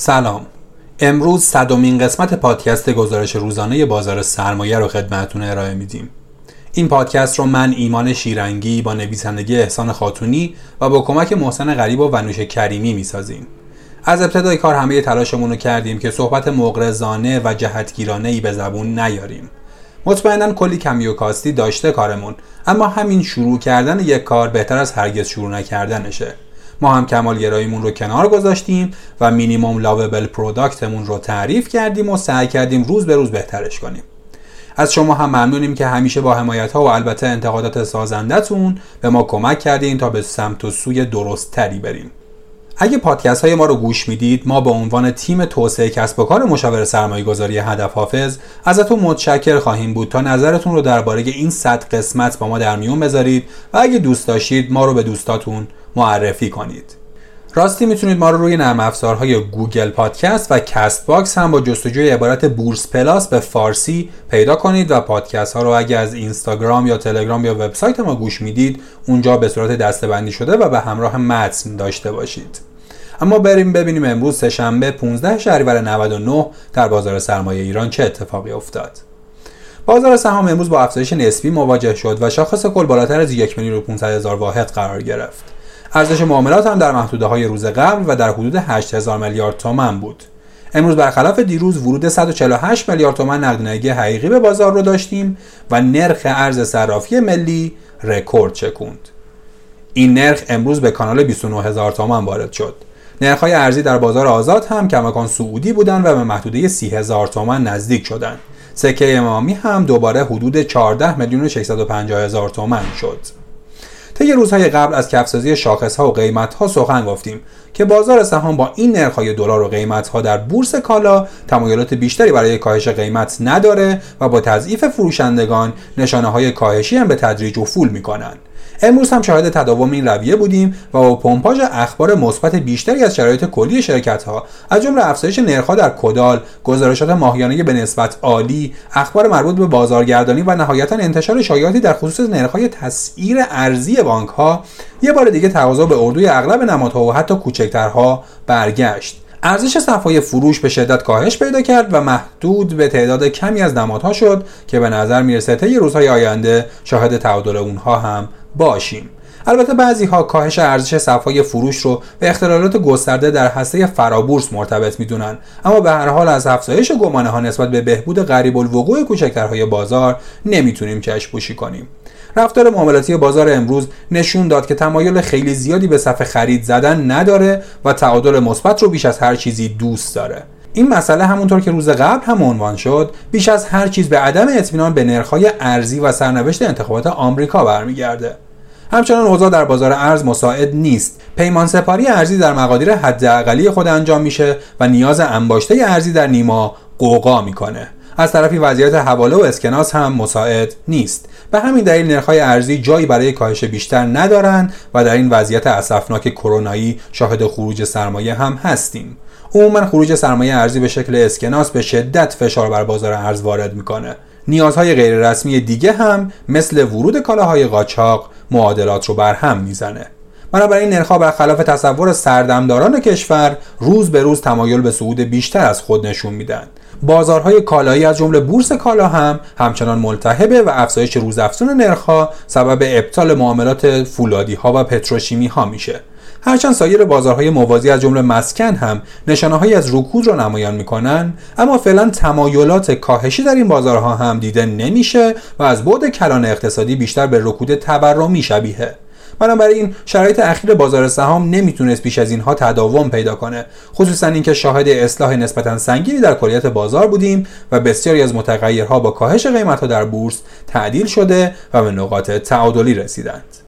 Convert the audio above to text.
سلام. امروز صدومین قسمت پادکست گزارش روزانه بازار سرمایه رو خدمتتون ارائه میدیم. این پادکست رو من ایمان شیرنگی با نویسندگی احسان خاتونی و با کمک محسن غریب و ونوش کریمی می‌سازیم. از ابتدای کار همه تلاشمون رو کردیم که صحبت مغرضانه و جهتگیرانه ای به زبون نیاریم. مطمئنا کلی کمی و کاستی داشته کارمون اما همین شروع کردن یک کار بهتر از هرگز شروع نکردنشه. ما هم کمالگراییمون رو کنار گذاشتیم و مینیموم لاوبل پروداکتمون رو تعریف کردیم و سعی کردیم روز به روز بهترش کنیم. از شما هم ممنونیم که همیشه با حمایت ها و البته انتقادات سازندتون به ما کمک کردین تا به سمت و سوی درست تری بریم. اگه پادکست های ما رو گوش می‌دید ما به عنوان تیم توسعه کسب و کار مشاور سرمایه گذاری هدف حافظ ازتون متشکر خواهیم بود. تا نظرتون رو درباره این صد قسمت با ما در میون بذارید و اگه دوست داشتید ما رو به دوستاتون معرفی کنید. راستی می‌تونید ما رو روی نرم افزارهای گوگل پادکست و کست باکس هم با جستجوی عبارت بورس پلاس به فارسی پیدا کنید و پادکست ها رو اگه از اینستاگرام یا تلگرام یا وبسایت ما گوش می‌دید اونجا به صورت دسته‌بندی شده و به همراه متن داشته باشید. اما بریم ببینیم امروز سهشنبه 15 شهریور 99 در بازار سرمایه ایران چه اتفاقی افتاد بازار سهام امروز با افزایش نسبی مواجه شد و شاخص کل بالاتر از 1 میلیون و هزار واحد قرار گرفت. ارزش معاملات هم در محدوده های روز قبل و در حدود 8000 میلیارد تومان بود. امروز برخلاف دیروز ورود 148 میلیارد تومان نقدینگی حقیقی به بازار رو داشتیم و نرخ ارز صرافی ملی رکورد چکوند. این نرخ امروز به کانال 29 هزار تومان وارد شد. نرخ‌های ارزی در بازار آزاد هم کماکان سعودی بودند و به محدوده 30 هزار تومان نزدیک شدند. سکه امامی هم دوباره حدود 14 میلیون و 650 هزار تومان شد. طی روزهای قبل از کفسازی شاخص ها و قیمت ها سخن گفتیم که بازار سهام با این نرخ‌های دلار و قیمت ها در بورس کالا تمایلات بیشتری برای کاهش قیمت نداره و با تضعیف فروشندگان نشانه های کاهشی هم به تدریج افول می‌کنند. امروز هم شاهد تداوم این رویه بودیم و با پمپاژ اخبار مثبت بیشتری از شرایط کلی شرکت ها از جمله افزایش نرخ‌ها در کدال گزارشات ماهیانه به نسبت عالی اخبار مربوط به بازارگردانی و نهایتا انتشار شایعاتی در خصوص نرخ‌های تسعیر ارزی بانک ها یه بار دیگه تقاضا به اردوی اغلب نمادها و حتی کوچکترها برگشت. ارزش صفای فروش به شدت کاهش پیدا کرد و محدود به تعداد کمی از نمادها شد که به نظر می‌رسه طی روزهای آینده شاهد تعادل اونها هم باشیم. البته بعضی ها کاهش ارزش صفای فروش رو به اختلالات گسترده در هسته فرابورس مرتبط می‌دونن. اما به هر حال از افزایش گمانه ها نسبت به بهبود غریب الوقوع کوچکترهای بازار نمی‌تونیم چشم پوشی کنیم. رفتار معاملاتی بازار امروز نشون داد که تمایل خیلی زیادی به صفحه خرید زدن نداره و تعادل مثبت رو بیش از هر چیزی دوست داره. این مسئله همونطور که روز قبل هم عنوان شد بیش از هر چیز به عدم اطمینان به نرخ‌های ارزی و سرنوشت انتخابات آمریکا برمیگرده. همچنان اوضاع در بازار ارز مساعد نیست. پیمان سپاری ارزی در مقادیر حداقلی خود انجام میشه و نیاز انباشته ارزی در نیما قوقا می‌کنه. از طرفی وضعیت حواله و اسکناس هم مساعد نیست. به همین دلیل نرخ‌های ارزی جایی برای کاهش بیشتر ندارند و در این وضعیت اسفناک کرونایی شاهد خروج سرمایه هم هستیم. عموما خروج سرمایه ارزی به شکل اسکناس به شدت فشار بر بازار ارز وارد می‌کنه. نیازهای غیررسمی دیگه هم مثل ورود کالاهای قاچاق معادلات رو برهم می‌زنه. بنابراین نرخها برخلاف تصور سردمداران کشور روز به روز تمایل به صعود بیشتر از خود نشون میدن بازارهای کالایی از جمله بورس کالا هم همچنان ملتهبه و افزایش روزافزون نرخها سبب ابطال معاملات فولادی ها و پتروشیمی ها میشه. هرچند سایر بازارهای موازی از جمله مسکن هم نشانه از رکود را نمایان می‌کنن اما فعلا تمایلات کاهشی در این بازارها هم دیده نمیشه و از بعد کلان اقتصادی بیشتر به رکود تورمی شبیه. بنابراین شرایط اخیر بازار سهام نمی‌تونست بیش از اینها تداوم پیدا کنه. خصوصا اینکه شاهد اصلاح نسبتا سنگینی در کلیت بازار بودیم و بسیاری از متغیرها با کاهش قیمتها در بورس تعدیل شده و به نقاط تعادلی رسیدند.